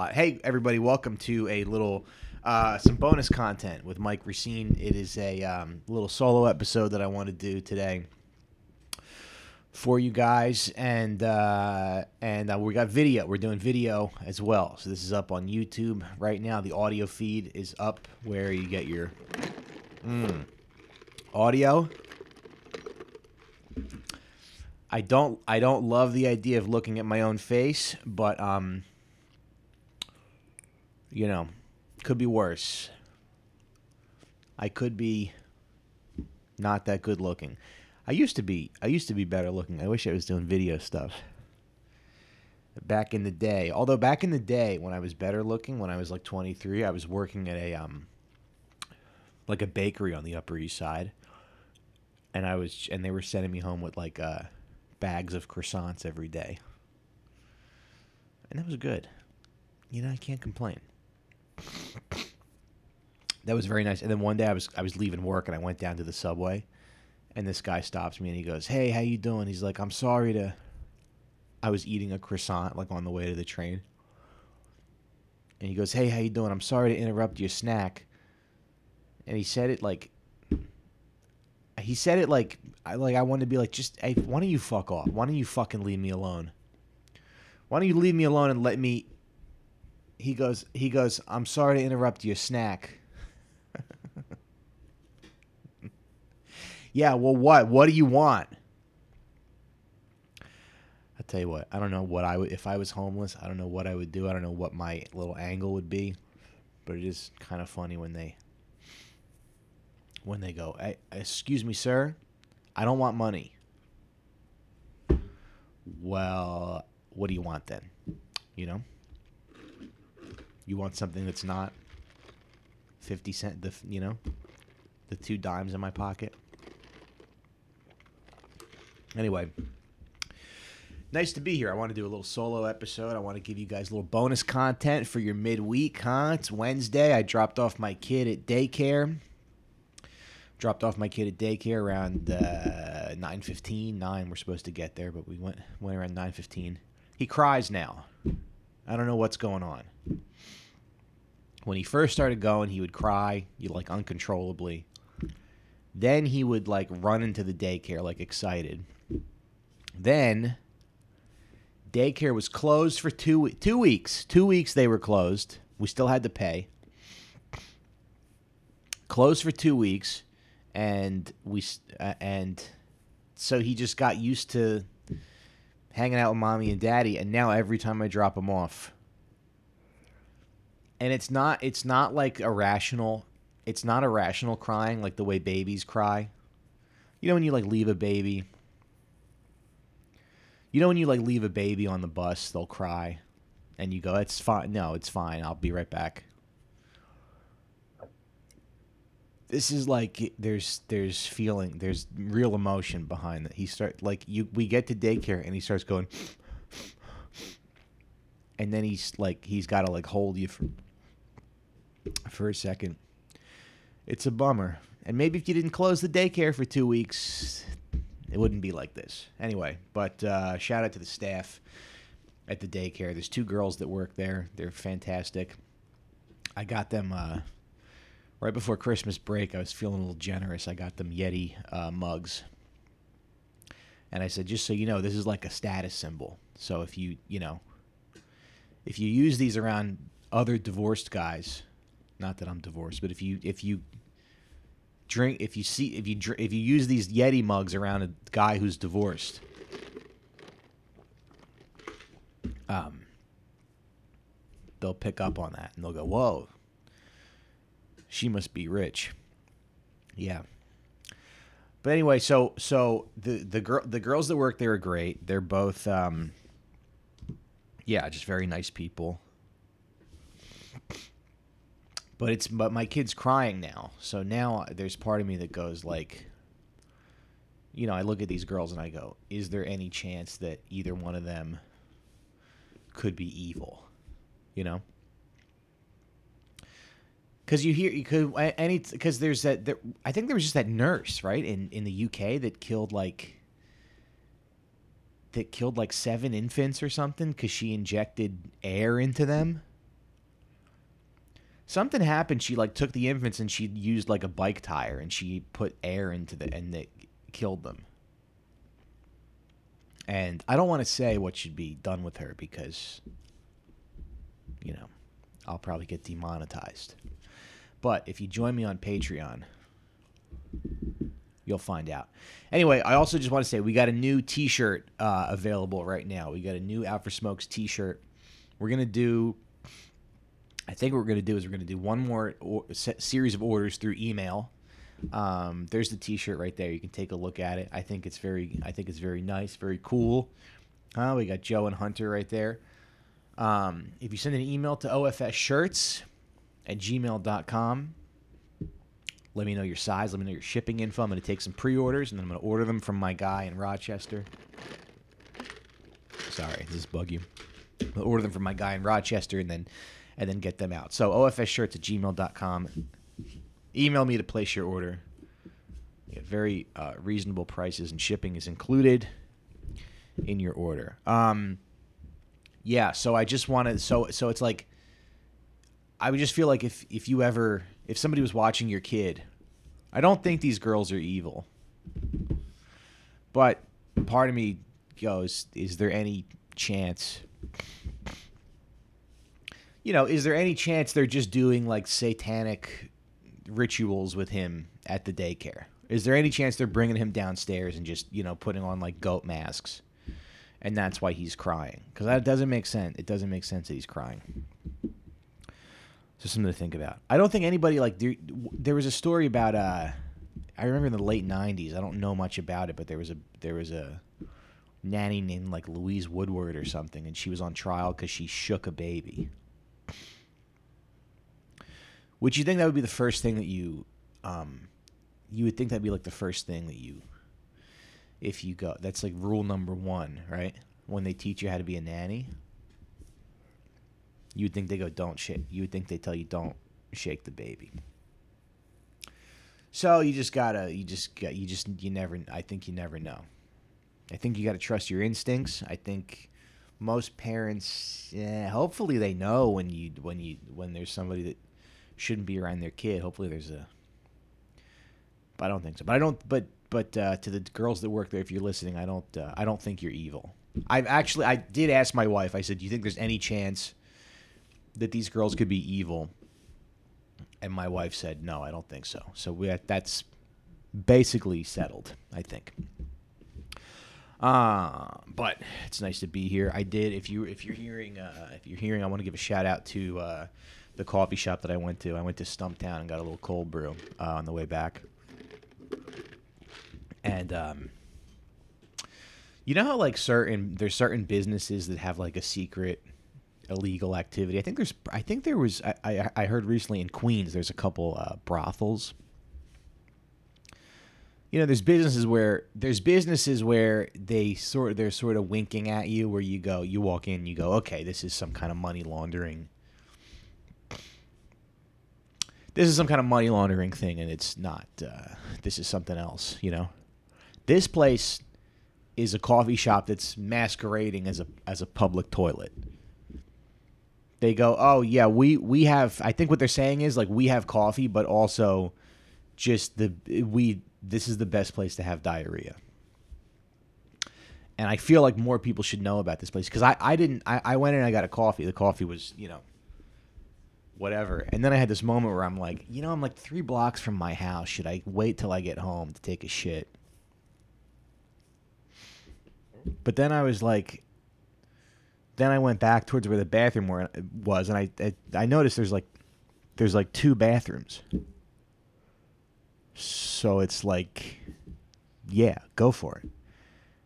lot. Hey, everybody, welcome to a little, uh, some bonus content with Mike Recine. It is a um, little solo episode that I want to do today for you guys, and uh, and uh, we got video. We're doing video as well. So this is up on YouTube right now. The audio feed is up where you get your mm, audio. I don't I don't love the idea of looking at my own face, but um you know, could be worse. I could be not that good looking. I used to be I used to be better looking. I wish I was doing video stuff. Back in the day. Although back in the day when I was better looking, when I was like 23, I was working at a um like a bakery on the Upper East Side. And I was and they were sending me home with like uh bags of croissants every day. And that was good. You know, I can't complain. That was very nice. And then one day I was I was leaving work and I went down to the subway and this guy stops me and he goes, "Hey, how you doing?" He's like, "I'm sorry to I was eating a croissant like on the way to the train." And he goes, "Hey, how you doing? I'm sorry to interrupt your snack." And he said it like he said it like I like I wanted to be like just hey, why don't you fuck off? Why don't you fucking leave me alone? Why don't you leave me alone and let me he goes he goes, "I'm sorry to interrupt your snack." yeah, well what? What do you want? I tell you what, I don't know what I would if I was homeless, I don't know what I would do. I don't know what my little angle would be. But it is kind of funny when they when they go, "Excuse me, sir, I don't want money." Well, what do you want then? You know, you want something that's not fifty cent. The you know, the two dimes in my pocket. Anyway, nice to be here. I want to do a little solo episode. I want to give you guys a little bonus content for your midweek, huh? It's Wednesday. I dropped off my kid at daycare dropped off my kid at daycare around uh, 9.15 9 we're supposed to get there but we went went around 9.15 he cries now i don't know what's going on when he first started going he would cry you like uncontrollably. Then he would like run into the daycare like excited. Then daycare was closed for two two weeks. Two weeks they were closed. We still had to pay. Closed for two weeks and we uh, and so he just got used to hanging out with mommy and daddy and now every time i drop him off and it's not it's not like irrational it's not irrational crying like the way babies cry. You know when you like leave a baby? You know when you like leave a baby on the bus they'll cry and you go it's fine no it's fine i'll be right back. This is like there's there's feeling there's real emotion behind it he start like you we get to daycare and he starts going and then he's like he's got to like hold you for for a second it's a bummer and maybe if you didn't close the daycare for two weeks it wouldn't be like this anyway but uh, shout out to the staff at the daycare there's two girls that work there they're fantastic i got them uh, right before Christmas break, I was feeling a little generous. I got them Yeti uh, mugs. And I said, just so you know, this is like a status symbol. So if you, you know, if you use these around other divorced guys, not that I'm divorced, but if you if you drink if you see if you if you use these Yeti mugs around a guy who's divorced, um, they'll pick up on that and they'll go, "Whoa, she must be rich. Yeah. But anyway, so so the the girl the girls that work there are great. They're both um yeah, just very nice people. But it's but my kid's crying now. So now there's part of me that goes like you know, I look at these girls and I go, is there any chance that either one of them could be evil? You know? because you hear you could any because there's that there, I think there was just that nurse right in in the UK that killed like that killed like seven infants or something because she injected air into them something happened. She like took the infants and she used like a bike tire and she put air into the and it killed them. And I don't want to say what should be done with her because, you know, I'll probably get demonetized. But if you join me on Patreon, you'll find out. Anyway, I also just want to say we got a new T-shirt uh, available right now. We got a new Out for Smokes T-shirt. We're gonna do. I think what we're gonna do is we're gonna do one more or, series of orders through email. Um, there's the T-shirt right there. You can take a look at it. I think it's very. I think it's very nice, very cool. Uh, we got Joe and Hunter right there. Um, if you send an email to OFS shirts at gmail.com, let me know your size. Let me know your shipping info. I'm going to take some pre-orders, and then I'm going to order them from my guy in Rochester. Sorry, this is bug you. I'll order them from my guy in Rochester, and then and then get them out. So ofsshirts at gmail.com. Email me to place your order. You very uh, reasonable prices, and shipping is included in your order. Um, yeah. So I just wanted. So so it's like. I would just feel like if if you ever if somebody was watching your kid, I don't think these girls are evil. But part of me goes, is there any chance? You know, is there any chance they're just doing like satanic rituals with him at the daycare? Is there any chance they're bringing him downstairs and just, you know, putting on like goat masks? And that's why he's crying. Because that doesn't make sense. It doesn't make sense that he's crying. So something to think about. I don't think anybody like there, there was a story about uh I remember in the late 90s. I don't know much about it, but there was a there was a nanny named like Louise Woodward or something and she was on trial cuz she shook a baby. Would you think that would be the first thing that you um you would think that'd be like the first thing that you if you go that's like rule number 1, right? When they teach you how to be a nanny you would think they go, don't shake. You would think they tell you, don't shake the baby. So you just gotta, you just got, you just, you never. I think you never know. I think you gotta trust your instincts. I think most parents, yeah, hopefully they know when you, when you, when there's somebody that shouldn't be around their kid. Hopefully there's a. But I don't think so. But I don't. But but uh, to the girls that work there, if you're listening, I don't. Uh, I don't think you're evil. I've actually, I did ask my wife. I said, "Do you think there's any chance?" that these girls could be evil. And my wife said, "No, I don't think so." So we that's basically settled, I think. Uh, but it's nice to be here. I did. If you if you're hearing uh, if you're hearing, I want to give a shout out to uh, the coffee shop that I went to. I went to Stumptown and got a little cold brew uh, on the way back. And um, you know how like certain there's certain businesses that have like a secret illegal activity. I think there's I think there was I, I, I heard recently in Queens there's a couple uh, brothels. You know, there's businesses where there's businesses where they sort they're sort of winking at you where you go you walk in you go okay this is some kind of money laundering. This is some kind of money laundering thing and it's not. Uh, this is something else. You know, this place is a coffee shop that's masquerading as a as a public toilet they go, "Oh yeah, we we have." I think what they're saying is like we have coffee, but also just the we. This is the best place to have diarrhea, and I feel like more people should know about this place because I I didn't. I, I went in and I got a coffee. The coffee was you know whatever, and then I had this moment where I'm like, you know, I'm like three blocks from my house. Should I wait till I get home to take a shit? But then I was like, then I went back towards where the bathroom were, was, and I, I I noticed there's like there's like two bathrooms. So it's like, yeah, go for it.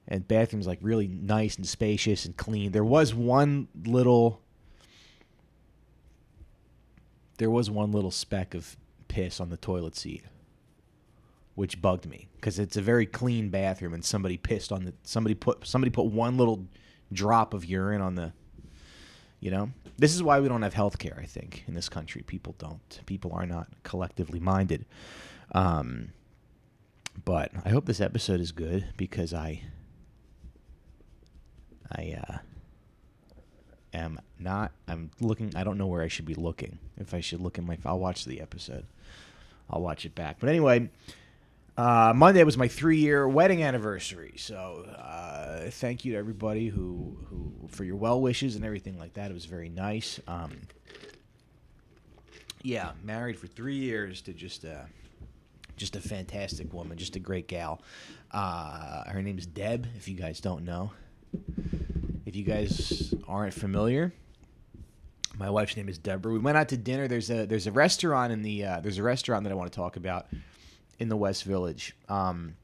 And bathroom's like really nice and spacious and clean. There was one little there was one little speck of piss on the toilet seat which bugged me because it's a very clean bathroom and somebody pissed on the somebody put somebody put one little drop of urine on the you know this is why we don't have health care i think in this country people don't people are not collectively minded um, but i hope this episode is good because i i uh, am not. I'm looking. I don't know where I should be looking. If I should look in my, I'll watch the episode. I'll watch it back. But anyway, uh, Monday was my three-year wedding anniversary. So uh, thank you to everybody who who for your well wishes and everything like that. It was very nice. Um, yeah, married for three years to just a just a fantastic woman, just a great gal. Uh, her is Deb. If you guys don't know, if you guys aren't familiar, my wife's name is Deborah. We went out to dinner. There's a there's a restaurant in the uh, there's a restaurant that I want to talk about in the West Village. Um,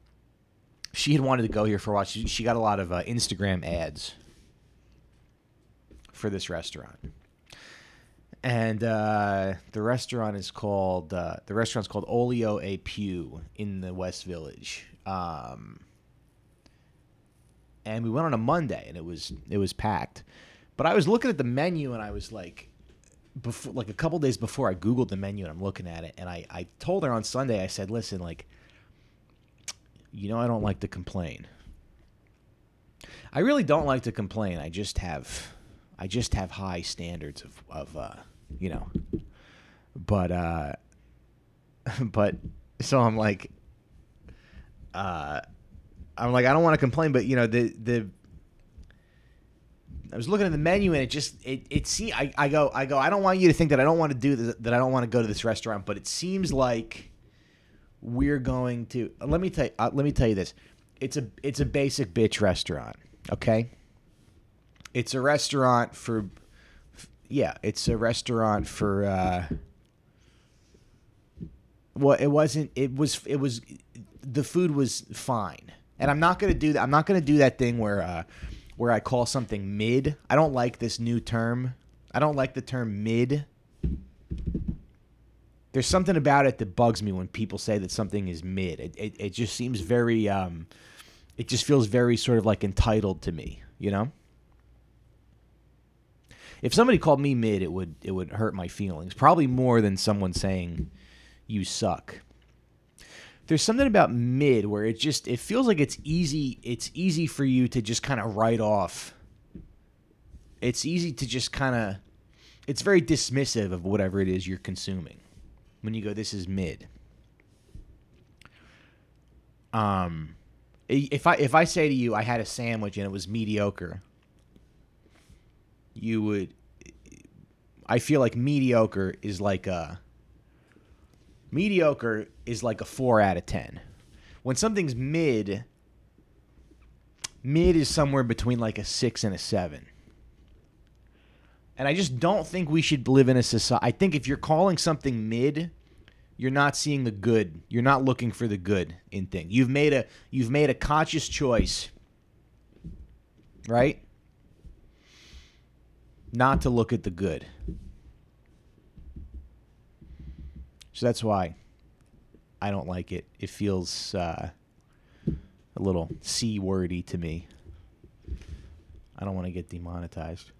she had wanted to go here for a while. She, she got a lot of uh, Instagram ads for this restaurant, and uh, the restaurant is called uh, the restaurant's called Olio A Pew in the West Village. Um, and we went on a Monday, and it was it was packed. But I was looking at the menu, and I was like, before like a couple days before, I googled the menu, and I'm looking at it, and I I told her on Sunday, I said, listen, like, you know, I don't like to complain. I really don't like to complain. I just have, I just have high standards of of uh, you know, but uh, but so I'm like, uh I'm like, I don't want to complain, but you know, the the I was looking at the menu and it just it it see I, I go I go I don't want you to think that I don't want to do this that I don't want to go to this restaurant, but it seems like we're going to let me tell you, uh, let me tell you this. It's a it's a basic bitch restaurant, okay? It's a restaurant for yeah, it's a restaurant for uh well, it wasn't it was it was the food was fine and I'm not gonna do that. I'm not gonna do that thing where uh, where I call something mid. I don't like this new term. I don't like the term mid. There's something about it that bugs me when people say that something is mid. It it, it just seems very um, it just feels very sort of like entitled to me, you know. If somebody called me mid, it would it would hurt my feelings probably more than someone saying you suck. There's something about mid where it just it feels like it's easy it's easy for you to just kind of write off. It's easy to just kind of it's very dismissive of whatever it is you're consuming when you go this is mid. Um if i if i say to you i had a sandwich and it was mediocre you would i feel like mediocre is like a mediocre is like a four out of ten. When something's mid, mid is somewhere between like a six and a seven. And I just don't think we should live in a society. I think if you're calling something mid, you're not seeing the good. You're not looking for the good in things. You've made a you've made a conscious choice, right? Not to look at the good. So that's why I don't like it. It feels uh, a little c wordy to me. I don't want to get demonetized.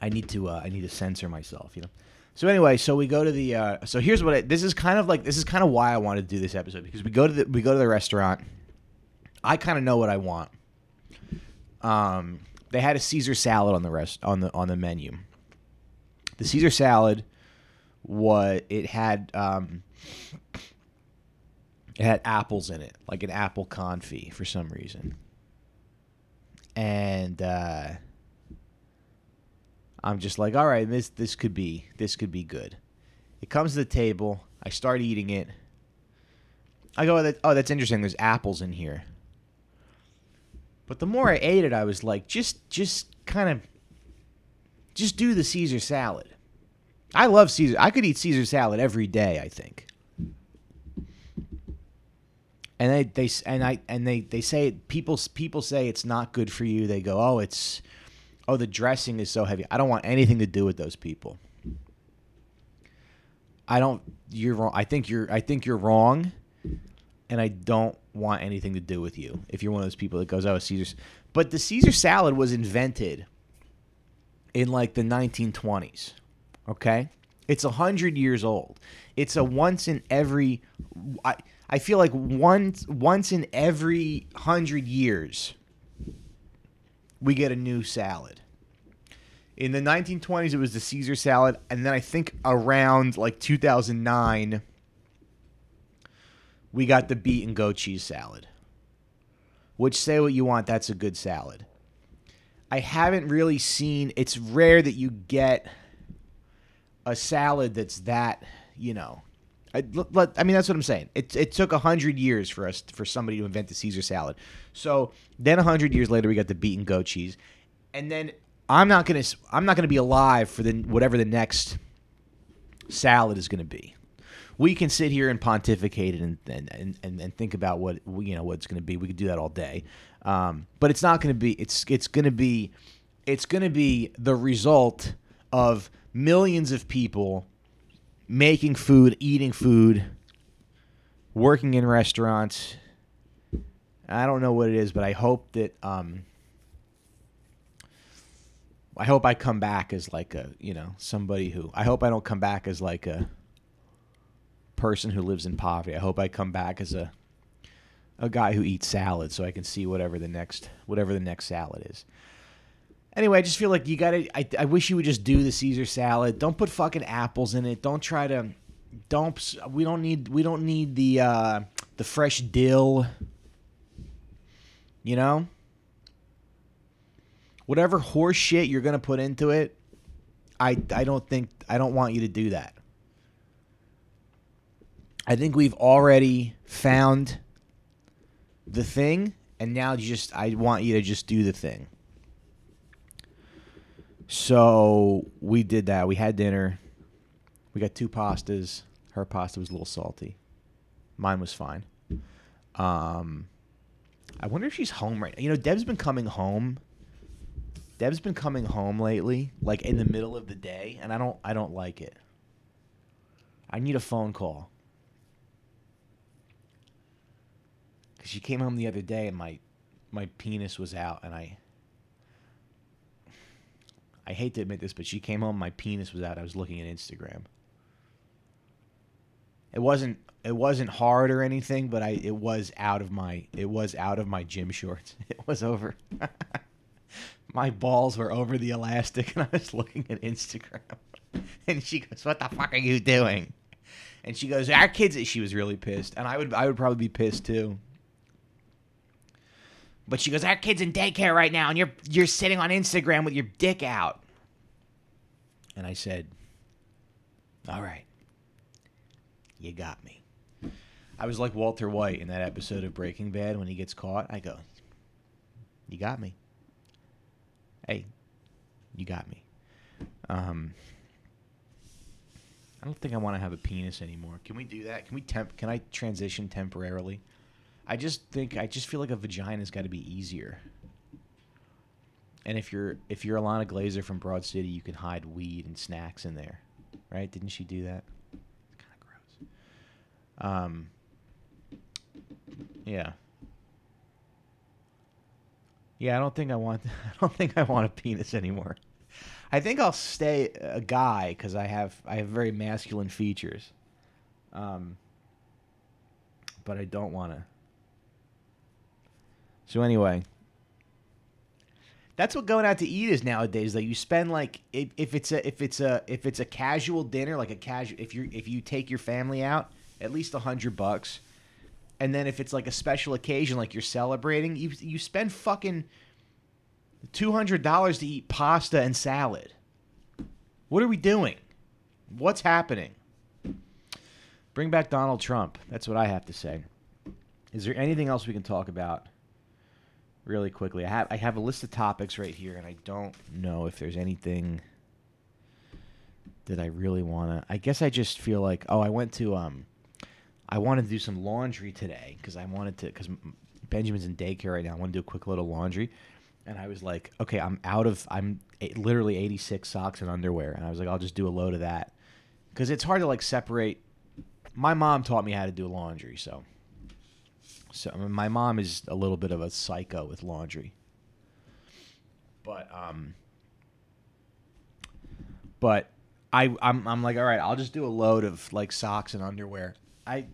I need to. Uh, I need to censor myself. You know. So anyway, so we go to the. Uh, so here's what I, this is kind of like. This is kind of why I wanted to do this episode because we go to the we go to the restaurant. I kind of know what I want. Um, they had a Caesar salad on the rest on the on the menu. The Caesar salad what it had um, it had apples in it, like an apple confit for some reason. And uh, I'm just like, all right, this this could be this could be good. It comes to the table. I start eating it. I go, oh, that's interesting. There's apples in here. But the more I ate it, I was like, just just kind of just do the Caesar salad. I love Caesar. I could eat Caesar salad every day. I think. And they, they and I and they, they say people people say it's not good for you. They go, oh, it's oh the dressing is so heavy. I don't want anything to do with those people. I don't. You're wrong. I think you're. I think you're wrong, and I don't want anything to do with you. If you're one of those people that goes, "Oh, Caesar's," but the Caesar salad was invented in like the 1920s. Okay, it's a hundred years old. It's a once in every. I I feel like once once in every hundred years, we get a new salad. In the 1920s, it was the Caesar salad, and then I think around like 2009, we got the beet and goat cheese salad. Which, say what you want, that's a good salad. I haven't really seen. It's rare that you get a salad that's that, you know. I, I mean, that's what I'm saying. It, it took hundred years for us for somebody to invent the Caesar salad. So then hundred years later, we got the beet and goat cheese, and then I'm not gonna I'm not gonna be alive for the whatever the next salad is gonna be. We can sit here and pontificate and and, and, and think about what you know what it's gonna be. We could do that all day, um, but it's not gonna be. It's it's gonna be it's gonna be the result of millions of people making food, eating food, working in restaurants. I don't know what it is, but I hope that um, I hope I come back as like a you know somebody who I hope I don't come back as like a person who lives in poverty. I hope I come back as a a guy who eats salad so I can see whatever the next whatever the next salad is. Anyway, I just feel like you gotta. I, I wish you would just do the Caesar salad. Don't put fucking apples in it. Don't try to. Don't. We don't need. We don't need the uh, the fresh dill. You know. Whatever horse shit you're gonna put into it, I I don't think I don't want you to do that. I think we've already found the thing, and now just I want you to just do the thing. So we did that. We had dinner. We got two pastas. Her pasta was a little salty. Mine was fine. Um, I wonder if she's home right. You know, Deb's been coming home. Deb's been coming home lately, like in the middle of the day, and I don't. I don't like it. I need a phone call. Cause she came home the other day and my my penis was out, and I I hate to admit this, but she came home. My penis was out. I was looking at Instagram. It wasn't. It wasn't hard or anything, but I. It was out of my. It was out of my gym shorts. It was over. my balls were over the elastic, and I was looking at Instagram. And she goes, "What the fuck are you doing?" And she goes, "Our kids." She was really pissed, and I would. I would probably be pissed too. But she goes, "Our kid's in daycare right now, and you're you're sitting on Instagram with your dick out." And I said, "All right, you got me." I was like Walter White in that episode of Breaking Bad when he gets caught. I go, "You got me." Hey, you got me. Um, I don't think I want to have a penis anymore. Can we do that? Can we temp? Can I transition temporarily? I just think I just feel like a vagina's got to be easier. And if you're if you're Ilana Glazer from Broad City, you can hide weed and snacks in there, right? Didn't she do that? It's kind of gross. Um. Yeah. Yeah, I don't think I want. I don't think I want a penis anymore. I think I'll stay a guy because I have I have very masculine features. Um. But I don't want to. So anyway, that's what going out to eat is nowadays. Though you spend like if, if it's a if it's a if it's a casual dinner, like a casual if you if you take your family out, at least a hundred bucks. And then if it's like a special occasion, like you're celebrating, you you spend fucking two hundred dollars to eat pasta and salad. What are we doing? What's happening? Bring back Donald Trump. That's what I have to say. Is there anything else we can talk about? Really quickly. I have I have a list of topics right here, and I don't know if there's anything that I really want to. I guess I just feel like oh, I went to um, I wanted to do some laundry today because I wanted to because Benjamin's in daycare right now. I want to do a quick little laundry, and I was like, okay, I'm out of I'm literally 86 socks and underwear, and I was like, I'll just do a load of that because it's hard to like separate. My mom taught me how to do laundry, so so I mean, my mom is a little bit of a psycho with laundry. But um but I I'm I'm like all right, I'll just do a load of like socks and underwear. I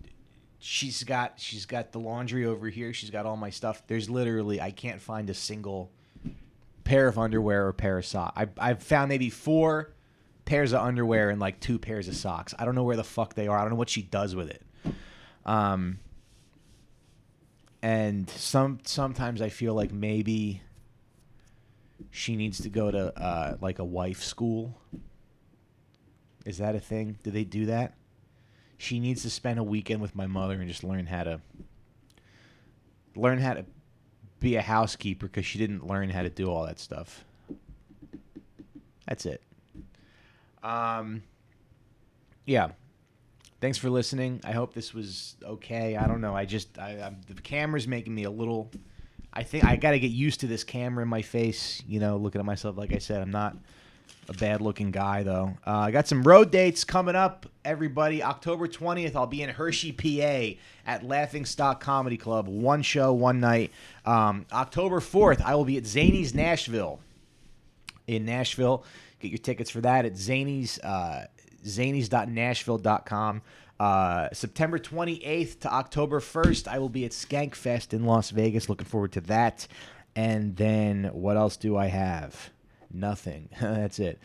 she's got she's got the laundry over here. She's got all my stuff. There's literally I can't find a single pair of underwear or pair of socks. I I've found maybe four pairs of underwear and like two pairs of socks. I don't know where the fuck they are. I don't know what she does with it. Um and some sometimes I feel like maybe she needs to go to uh, like a wife school. Is that a thing? Do they do that? She needs to spend a weekend with my mother and just learn how to learn how to be a housekeeper because she didn't learn how to do all that stuff. That's it. Um, yeah. Thanks for listening. I hope this was okay. I don't know. I just I, I'm, the camera's making me a little. I think I got to get used to this camera in my face. You know, looking at myself. Like I said, I'm not a bad looking guy though. Uh, I got some road dates coming up. Everybody, October 20th, I'll be in Hershey, PA, at Laughing Stock Comedy Club. One show, one night. Um, October 4th, I will be at Zanies Nashville. In Nashville, get your tickets for that at Zanies. Uh, zanies.nashville.com. Uh, September 28th to October 1st, I will be at Skankfest in Las Vegas. Looking forward to that. And then what else do I have? Nothing. That's it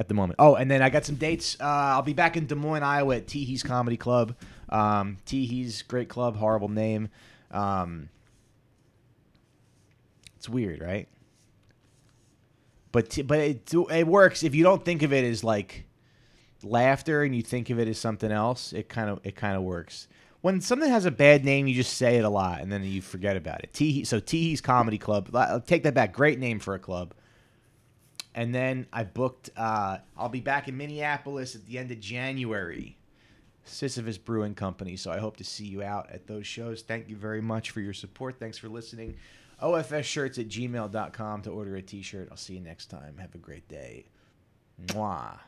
at the moment. Oh, and then I got some dates. Uh, I'll be back in Des Moines, Iowa at Teehee's Comedy Club. Um, Teehee's, great club, horrible name. Um, it's weird, right? But but it it works if you don't think of it as like laughter and you think of it as something else. It kind of it kind of works. When something has a bad name, you just say it a lot and then you forget about it. Teehee, so Teehee's Comedy Club. I'll take that back. Great name for a club. And then I booked. Uh, I'll be back in Minneapolis at the end of January. Sisyphus Brewing Company. So I hope to see you out at those shows. Thank you very much for your support. Thanks for listening. OFS shirts at gmail.com to order a t shirt. I'll see you next time. Have a great day. Mwah.